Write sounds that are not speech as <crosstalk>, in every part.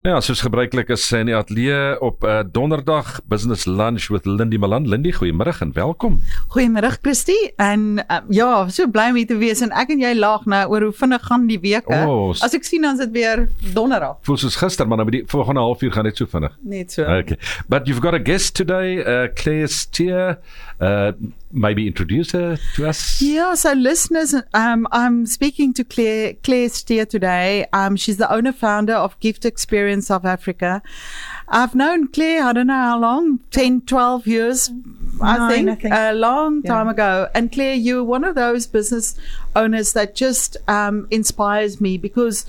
Ja, soos gebruiklik is sy in die ateljee op 'n uh, donderdag business lunch with Lindy Malan. Lindy, goeiemôre en welkom. Goeiemôre Christy. En uh, ja, so bly om hier te wees en ek en jy lag nou oor hoe vinnig gaan die weke. Oh, As ek sien dan is dit weer donderdag. Voel soos gister, maar nou met die volgende halfuur gaan dit so vinnig. Net so. Okay. But you've got a guest today, uh, Claire Steer. Uh, maybe introduce her to us? Yeah, so listeners, um, I'm speaking to Claire, Claire Stier today. Um, she's the owner founder of Gift Experience South Africa. I've known Claire, I don't know how long, 10, 12 years, I, think, I think, a long time yeah. ago. And Claire, you're one of those business owners that just um, inspires me because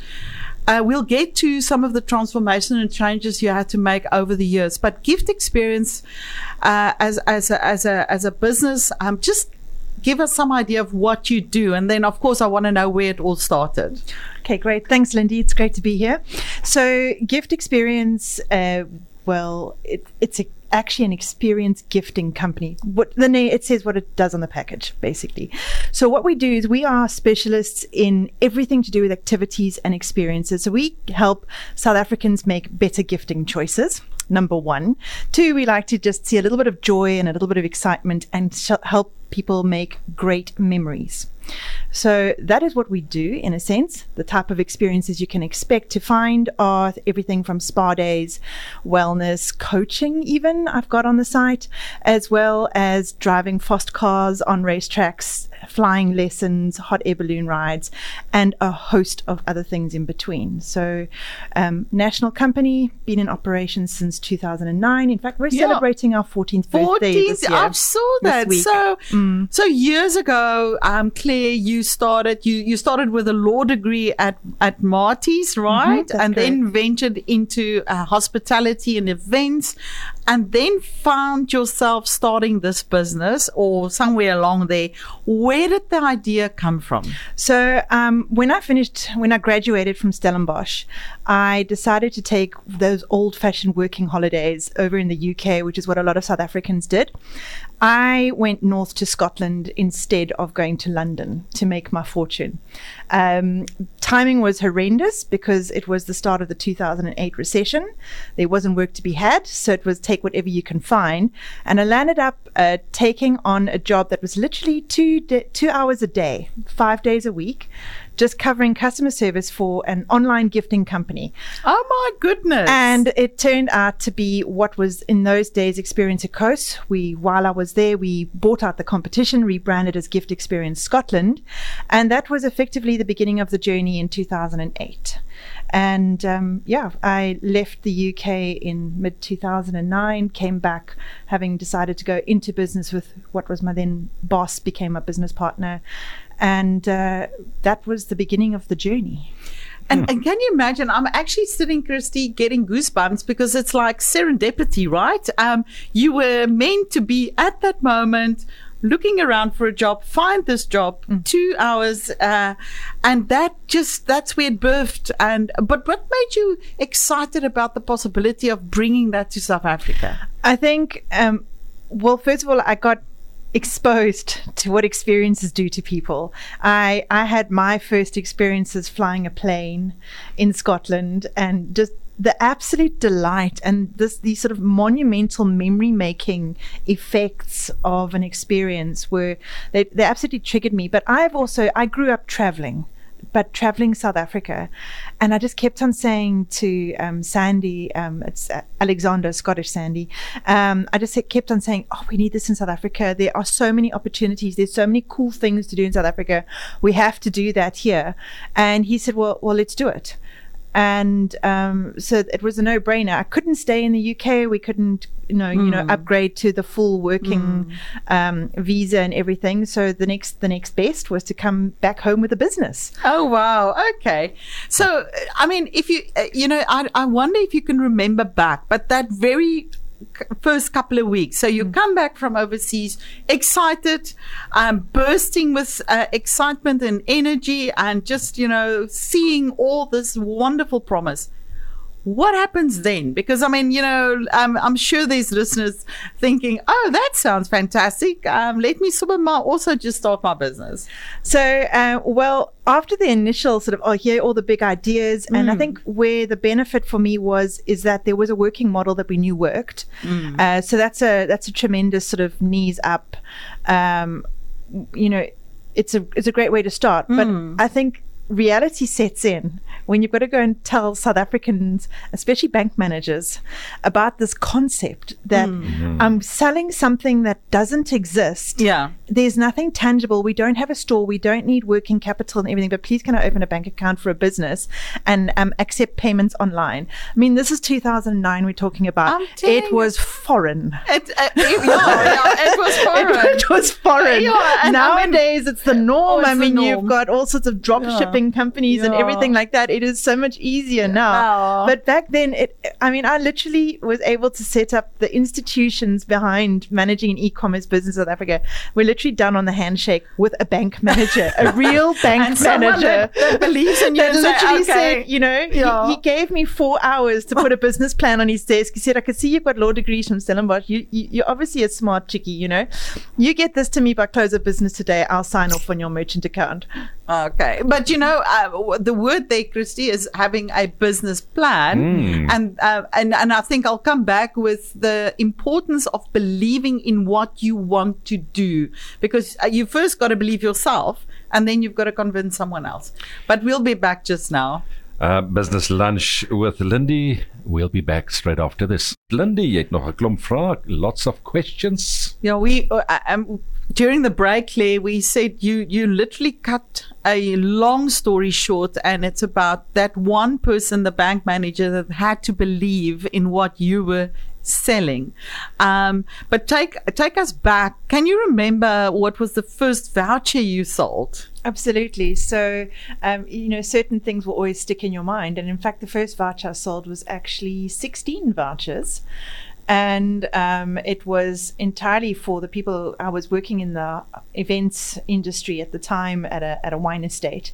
uh, we'll get to some of the transformation and changes you had to make over the years. But gift experience uh, as as a, as a as a business, um, just give us some idea of what you do, and then of course I want to know where it all started. Okay, great. Thanks, Lindie. It's great to be here. So, gift experience. Uh, well, it, it's a actually an experience gifting company. What the name it says what it does on the package, basically. So what we do is we are specialists in everything to do with activities and experiences. So we help South Africans make better gifting choices. Number one. Two, we like to just see a little bit of joy and a little bit of excitement and sh- help people make great memories. So that is what we do in a sense. The type of experiences you can expect to find are everything from spa days, wellness, coaching, even I've got on the site, as well as driving fast cars on racetracks, flying lessons, hot air balloon rides, and a host of other things in between. So, um, national company, been in operation since 2009. In fact, we're yeah. celebrating our 14th birthday 14th, this year. I saw that. So, mm. so years ago, um, Claire, you started you you started with a law degree at at Maties, mm-hmm, right? Mm-hmm, and correct. then ventured into uh, hospitality and events, and then found yourself starting this business or somewhere along there. Where did the idea come from? So um, when I finished, when I graduated from Stellenbosch, I decided to take those old-fashioned working holidays over in the UK, which is what a lot of South Africans did. I went north to Scotland instead of going to London to make my fortune. Um, timing was horrendous because it was the start of the 2008 recession. There wasn't work to be had, so it was take whatever you can find. And I landed up uh, taking on a job that was literally two de- two hours a day, five days a week, just covering customer service for an online gifting company. Oh my goodness. And it turned out to be what was in those days Experience Coast. We, while I was there, we bought out the competition, rebranded as Gift Experience Scotland. And that was effectively the beginning of the journey in 2008. And um, yeah, I left the UK in mid 2009, came back having decided to go into business with what was my then boss, became a business partner, and uh, that was the beginning of the journey. And, and, can you imagine? I'm actually sitting, Christy, getting goosebumps because it's like serendipity, right? Um, you were meant to be at that moment looking around for a job, find this job, mm. two hours, uh, and that just that's where it birthed. And but what made you excited about the possibility of bringing that to South Africa? I think, um, well, first of all, I got exposed to what experiences do to people. I I had my first experiences flying a plane in Scotland and just the absolute delight and this these sort of monumental memory making effects of an experience were they, they absolutely triggered me. But I've also I grew up traveling but traveling South Africa. And I just kept on saying to um, Sandy, um, it's uh, Alexander, Scottish Sandy, um, I just kept on saying, oh, we need this in South Africa. There are so many opportunities. There's so many cool things to do in South Africa. We have to do that here. And he said, well, well, let's do it and um, so it was a no-brainer. I couldn't stay in the UK. We couldn't, you know, mm. you know, hmm. upgrade to the full working mm. um, visa and everything. So the next, the next best was to come back home with a business. Oh wow! Okay, so I mean, if you, uh, you know, I, I wonder if you can remember back, but that very first couple of weeks. So you mm. come back from overseas excited, um, bursting with uh, excitement and energy, and just you know seeing all this wonderful promise. What happens then? Because I mean, you know, um, I'm sure there's listeners thinking, "Oh, that sounds fantastic. Um, let me sort of my, also just start my business." So, uh, well, after the initial sort of, oh, here all the big ideas, and I think where the benefit for me was is that there was a working model that we knew worked. Uh, so that's a that's a tremendous sort of knees up. Um, you know, it's a it's a great way to start, but I think reality sets in when you've got to go and tell South Africans, especially bank managers, about this concept that I'm selling something that doesn't exist. Yeah. There's nothing tangible. We don't have a store. We don't need working capital and everything. But please, can I open a bank account for a business and um, accept payments online? I mean, this is 2009. We're talking about. It was foreign. It, uh, yeah, yeah, it was <laughs> foreign. It, was foreign. Yeah, and I mean- Nowadays, it's the norm. Oh, it's I mean, norm. you've got all sorts of drop Yeah. Companies and everything like that. It is so much easier now. Now. But back then, it. I mean, I literally was able to set up the institutions behind managing an e-commerce business in South Africa. We're literally done on the handshake with a bank manager, a <laughs> real bank manager that- that believes in you that and say, literally "Okay." said, you know, he- Yeah. he, gave me four hours to put a business plan on his desk. He said, I could see you've got law degrees from Stellenbosch. You, you, you're obviously a smart chickie, you know. You get this to me by close of business today. I'll sign off on your merchant account. Okay, but you know, uh, the word there, Christy, is having a business plan, Mm. and uh, and and I think I'll come back with the importance of believing in what you want to do, because uh, you first got to believe yourself, and then you've got to convince someone else. But we'll be back just now. Uh business lunch with Lindie. We'll be back straight after this. Lindie, jy het nog 'n klomp vrae, lots of questions. Yeah, we uh, um, during the break, Claire, we said you you literally cut a long story short, and it's about that one person, the bank manager, that had to believe in what you were selling. Um, but take take us back. Can you remember what was the first voucher you sold? Absolutely. So, um, you know, certain things will always stick in your mind. And in fact, the first voucher I sold was actually 16 vouchers. And um, it was entirely for the people. I was working in the events industry at the time at a, at a wine estate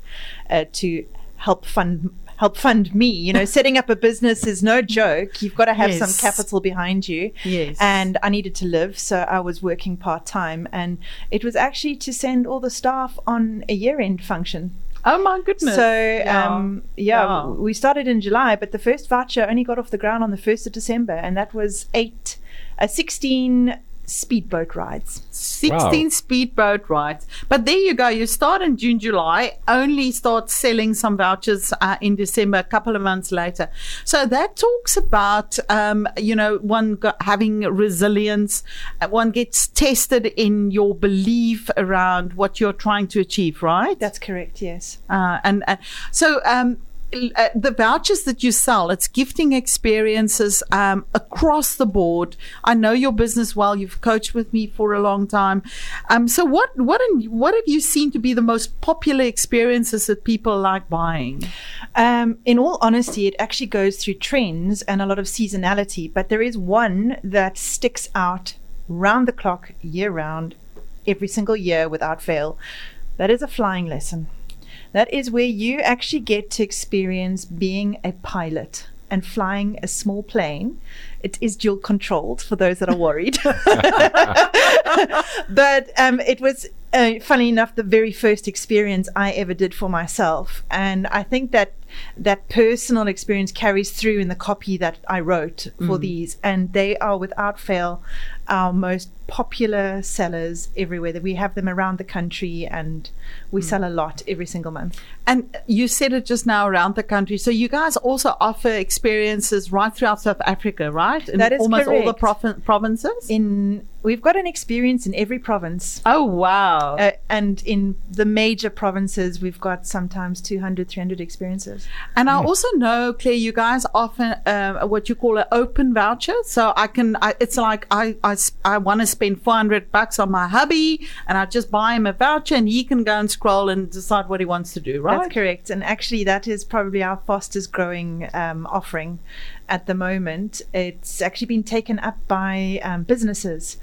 uh, to help fund help fund me you know <laughs> setting up a business is no joke you've got to have some capital behind you Yes. and I needed to live, so I was working part time, and it was actually to send all the staff on a year end function. Oh my goodness! So um, yeah, Yeah. w- we started in July, but the first voucher only got off the ground on the first of December, and that was eight, uh, sixteen speedboat rides. 16 Wow. speedboat rides. But there you go. You start in June, July, only start selling some vouchers uh, in December, a couple of months later. So that talks about, um, you know, one go- having resilience. Uh, one gets tested in your belief around what you're trying to achieve, right? That's correct. Yes. Uh, and uh, so um, l- uh, the vouchers that you sell, it's gifting experiences um, across the board. I know your business well. You've coached with me for a long time. Um, so what what what have you seen to be the most popular experiences that people like buying? Um, in all honesty, it actually goes through trends and a lot of seasonality, but there is one that sticks out round the clock, year round, every single year without fail. That is a flying lesson. That is where you actually get to experience being a pilot and flying a small plane. It is dual controlled for those that are worried. <laughs> <laughs> but um, it was, uh, funny enough, the very first experience I ever did for myself. And I think that that personal experience carries through in the copy that I wrote for these. And they are without fail our most popular sellers everywhere. That We have them around the country and we sell a lot every single month. And you said it just now around the country. So you guys also offer experiences right throughout South Africa, right? In That is almost all the correct. provinces. In we've got an experience in every province. oh wow! Uh, and in the major provinces, we've got sometimes 200, 300 experiences. And I also know, Claire, you guys offer um, what you call an open voucher. So I can, I, it's like I—I want to spend 400 bucks on my hubby and I just buy him a voucher and he can go and scroll and decide what he wants to do, right? That's correct. And actually, that is probably our fastest growing um, offering at the moment. It's actually been taken up by um, businesses.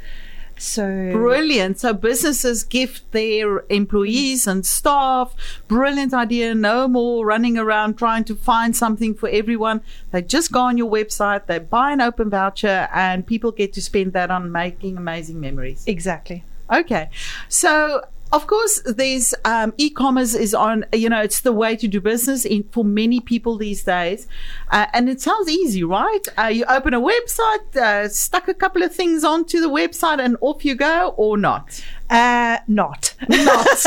So Brilliant. So businesses gift their employees and staff. Brilliant idea. No more running around trying to find something for everyone. They just go on your website, they buy an open voucher, and people get to spend that on making amazing memories. exactly. Okay. So of course, there's um, e-commerce is on. You know, it's the way to do business in, for many people these days, uh, and it sounds easy, right? Uh, you open a website, uh, stuck a couple of things onto the website, and off you go, or not. Uh, not. Not. <laughs>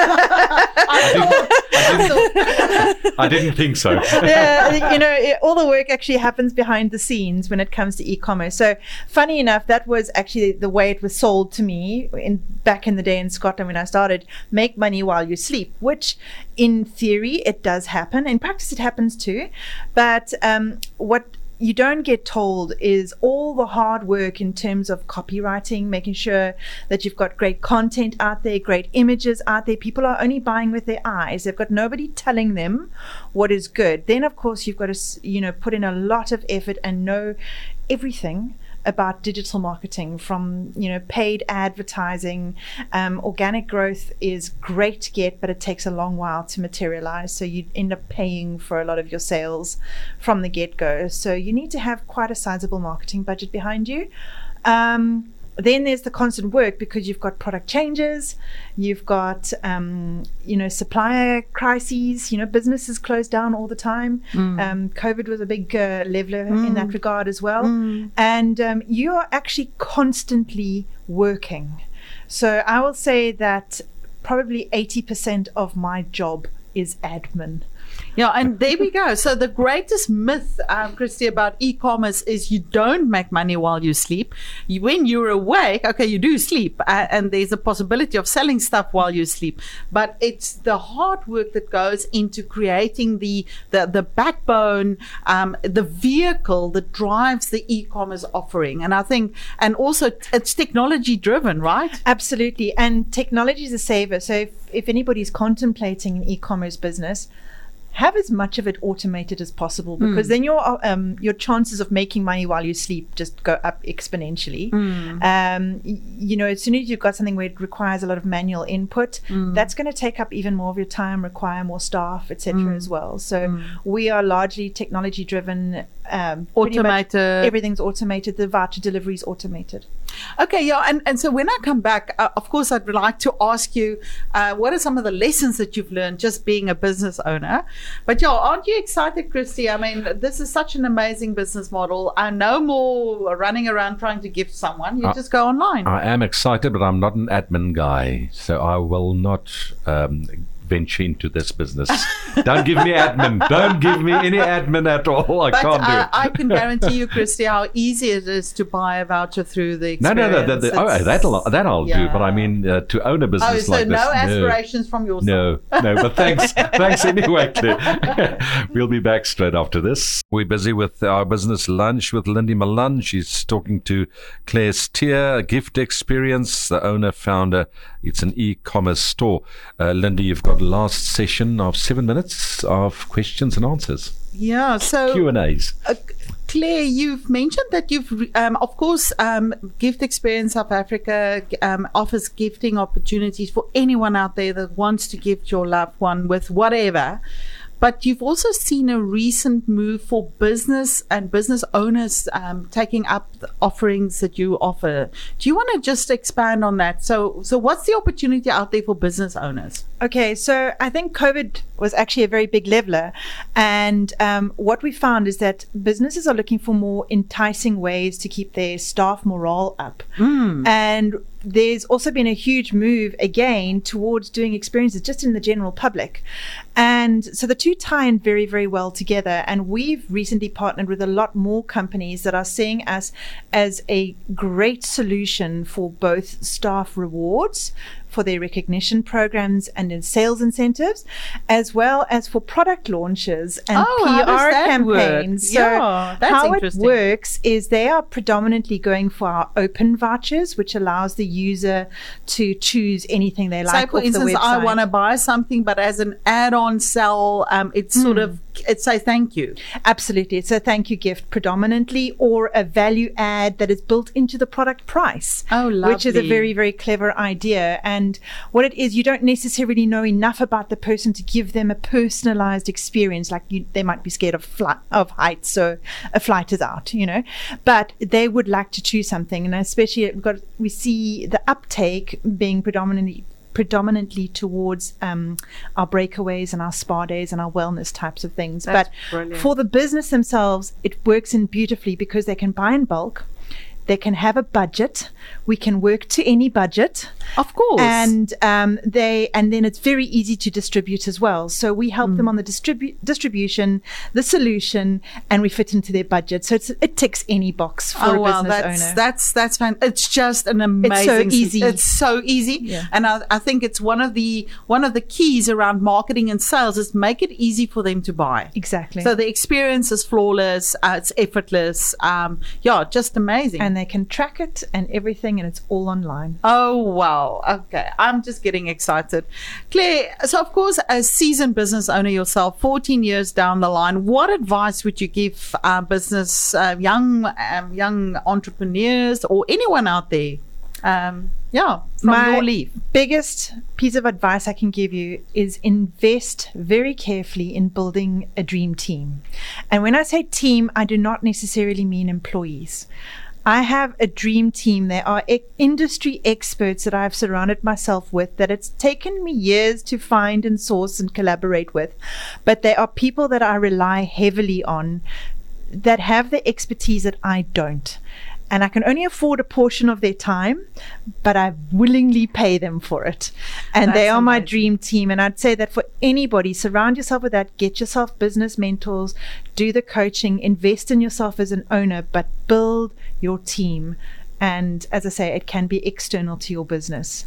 I didn't think so. yeah, you know, it, all the work actually happens behind the scenes when it comes to e-commerce. So, funny enough, that was actually the way it was sold to me in back in the day in Scotland when I started. Make money while you sleep, which, in theory, it does happen. In practice, it happens too. But um, what you don't get told is all the hard work in terms of copywriting, making sure that you've got great content out there, great images out there. People are only buying with their eyes. They've got nobody telling them what is good. Then, of course, you've got to, you know, put in a lot of effort and know everything about digital marketing from you know paid advertising. Um, organic growth is great to get but it takes a long while to materialize. So you end up paying for a lot of your sales from the get-go. So you need to have quite a sizable marketing budget behind you. Um, then there's the constant work because you've got product changes, you've got um, you know supplier crises. You know businesses close down all the time. Um, COVID was a big uh, leveler in that regard as well, and um, you are actually constantly working. So I will say that probably eighty percent of my job is admin. Yeah, and there we go. So the greatest myth, um, Christy, about e-commerce is you don't make money while you sleep. You, when you're awake, okay, you do sleep, uh, and there's a possibility of selling stuff while you sleep. But it's the hard work that goes into creating the the, the backbone, um, the vehicle that drives the e-commerce offering. And I think, and also t- it's technology driven, right? Absolutely. And technology is a saver. So if, if anybody's contemplating an e-commerce business, have as much of it automated as possible because then your um, your chances of making money while you sleep just go up exponentially. Um, you know, as soon as you've got something where it requires a lot of manual input, that's going to take up even more of your time, require more staff, etc. as well. So we are largely technology driven. Um, Automated. Everything's automated. The voucher delivery is automated. Okay, yeah, and, and so when I come back, uh, of course, I'd like to ask you uh, what are some of the lessons that you've learned just being a business owner? But yeah, aren't you excited, Christy? I mean, this is such an amazing business model. And no more running around trying to gift someone. You Uh, just go online. I am excited, but I'm not an admin guy, so I will not um, venture into this business. Don't give me admin. Don't give me any admin at all. I but can't do uh, it. I can guarantee you, Christy, how easy it is to buy a voucher through the no, experience. no, no. The, the, oh, that'll, that I'll do. But I mean, uh, to own a business Oh, so like no this. aspirations from your side. No, no, but thanks, <laughs> thanks anyway, Claire. <laughs> we'll be back straight after this. We're busy with our business lunch with Lindie Malan. She's talking to Claire Stier, Gift Experience, the owner, founder. It's an e-commerce store. Uh, Lindie, you've got the last session of seven minutes of questions and answers, Yeah, so Q and A's. Uh, Claire, you've mentioned that you've, um, of course, um, Gift Experience South Africa um, offers gifting opportunities for anyone out there that wants to gift your loved one with whatever. But you've also seen a recent move for business and business owners um, taking up offerings that you offer. Do you want to just expand on that? So, so what's the opportunity out there for business owners? Okay, so I think COVID was actually a very big leveler. And um, what we found is that businesses are looking for more enticing ways to keep their staff morale up. And there's also been a huge move again towards doing experiences just in the general public. And so the two tie in very, very well together. And we've recently partnered with a lot more companies that are seeing us as a great solution for both staff rewards for their recognition programs and in sales incentives, as well as for product launches and Oh, PR that work? campaigns. So Yeah, that's how it works is they are predominantly going for our open vouchers, which allows the user to choose anything they like. Say, for instance, I want to buy something, but as an add-on sell, um, it sort of say thank you. Absolutely. It's a thank you gift predominantly or a value add that is built into the product price. Oh, lovely. Which is a very, very clever idea. And what it is, you don't necessarily know enough about the person to give them a personalized experience. Like you, they might be scared of flight, of heights, so a flight is out, you know, but they would like to choose something. And especially we've got, we see the uptake being predominantly predominantly towards um, our breakaways and our spa days and our wellness types of things. That's but brilliant. for the business themselves, it works in beautifully because they can buy in bulk. They can have a budget. We can work to any budget, Of course. and um, they and then it's very easy to distribute as well. So we help Mm. them on the distribu- distribution, the solution, and we fit into their budget. So it's, it ticks any box for oh a well, business that's owner. that's that's fun. It's just an amazing. It's so easy. It's so easy, Yeah. and I, I think it's one of the one of the keys around marketing and sales is make it easy for them to buy. exactly. So the experience is flawless. Uh, it's effortless. Um, yeah, just amazing. and they can track it and everything, and it's all online. Oh wow! Okay, I'm just getting excited, Claire. So of course, as seasoned business owner yourself, 14 years down the line, what advice would you give uh, business uh, young um, young entrepreneurs or anyone out there? Um, yeah, from My- your biggest piece of advice I can give you is invest very carefully in building a dream team. And when I say team, I do not necessarily mean employees. I have a dream team. There are e- industry experts that I've surrounded myself with that it's taken me years to find and source and collaborate with. But they are people that I rely heavily on that have the expertise that I don't. And I can only afford a portion of their time, but I willingly pay them for it. And they That's are my dream team. And I'd say that for anybody, surround yourself with that. Get yourself business mentors, do the coaching, invest in yourself as an owner, but build your team. And as I say, it can be external to your business.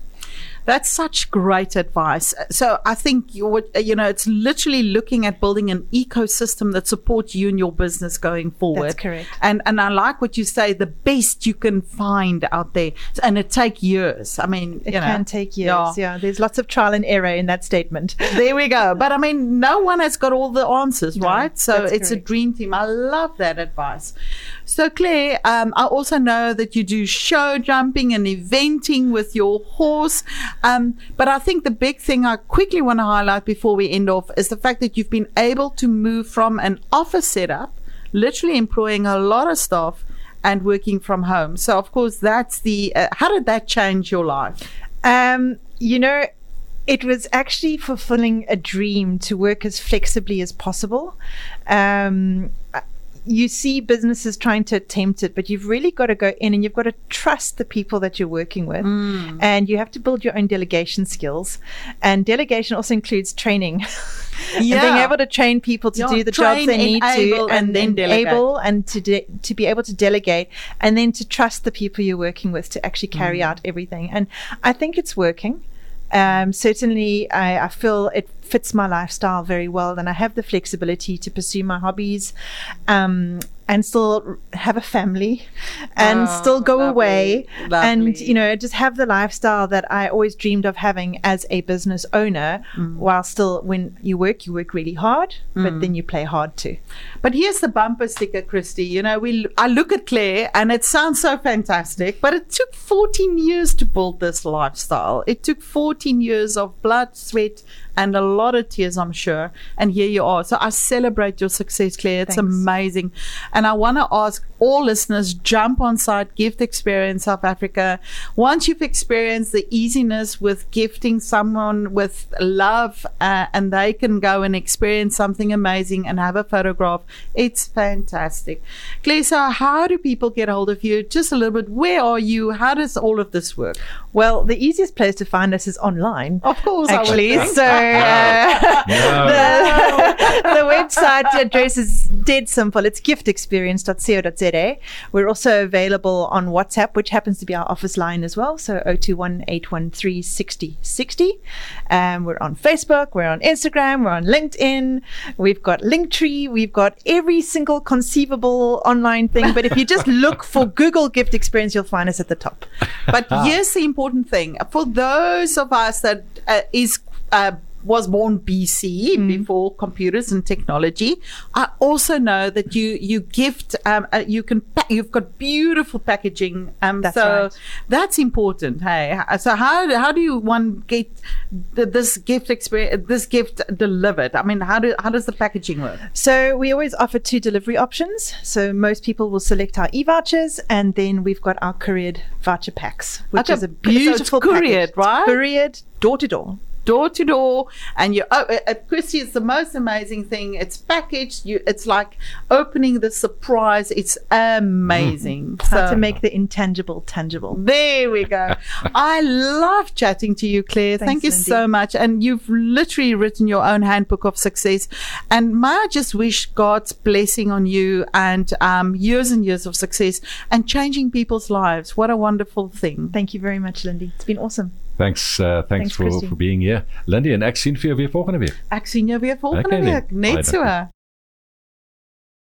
That's such great advice. So I think you would, you know, it's literally looking at building an ecosystem that supports you and your business going forward. That's correct. And and I like what you say, the best you can find out there, and it take years. I mean, It you know, can take years. yeah. Yeah. there's lots of trial and error in that statement. <laughs> There we go. But I mean, no one has got all the answers, No, right? So it's a dream team. I love that advice. So, Claire, um, I also know that you do show jumping and eventing with your horse. Um, but I think the big thing I quickly want to highlight before we end off is the fact that you've been able to move from an office setup, literally employing a lot of staff, and working from home. So, of course, that's the. Uh, how did that change your life? Um, you know, it was actually fulfilling a dream to work as flexibly as possible. Um, you see businesses trying to attempt it, but you've really got to go in and you've got to trust the people that you're working with. And you have to build your own delegation skills. And delegation also includes training. <laughs> And being able to train people to Yeah, do the train, jobs they need to, and then delegate. enable and to de- to be able to delegate, and then to trust the people you're working with to actually carry Mm. out everything. And I think it's working. Um, certainly, I, I feel it fits my lifestyle very well, and I have the flexibility to pursue my hobbies, um, and still have a family, and Oh, still go lovely, away, and you know, just have the lifestyle that I always dreamed of having as a business owner. Mm. While still, when you work, you work really hard, but then you play hard too. But here's the bumper sticker, Christy. You know, we I look at Claire and it sounds so fantastic, but it took 14 years to build this lifestyle. It took 14 years of blood, sweat, and a lot of tears, I'm sure. And here you are. So I celebrate your success, Claire. It's Thanks. amazing. And I want to ask all listeners jump on site, Gift Experience South Africa. Once you've experienced the easiness with gifting someone with love uh, and they can go and experience something amazing and have a photograph, it's fantastic. Claire, so how do people get hold of you? Just a little bit. Where are you? How does all of this work? Well, the easiest place to find us is online. Of course, actually. think. So <laughs> uh, No. <laughs> the, the website address is dead simple. It's giftexperience.co.za. We're also available on WhatsApp, which happens to be our office line as well. So 021 813 6060. Um, we're on Facebook, we're on Instagram, we're on LinkedIn, we've got Linktree, we've got every single conceivable online thing. But if you just <laughs> look for Google Gift Experience, you'll find us at the top. But <laughs> here's the important thing for those of us that uh, is uh, was born BC before computers and technology. I also know that you you gift um, uh, you can pa- you've got beautiful packaging. Um, That's so right. that's important. Hey, so how how do you one get th- this gift experience this gift delivered? I mean, how do how does the packaging work? So we always offer two delivery options. So most people will select our e-vouchers, and then we've got our couriered voucher packs, which is a beautiful couriered, package. right? Couriered door to door. Door to door and you oh, uh, uh, at christie it's the most amazing thing it's packaged you it's like opening the surprise it's amazing mm-hmm. How So- to make the intangible tangible. there we go. <laughs> I love chatting to you, Claire. Thank you so much. And you've literally written your own handbook of success. And may I just wish God's blessing on you and um, years and years of success and changing people's lives. What a wonderful thing. Thank you very much, Lindie. It's been awesome. Thanks, uh, thanks, Thanks, for, Christy. for being here. Lindy, en ek sien vir jou weer volgende week. Ek sien jou weer volgende Okay, week. Net so.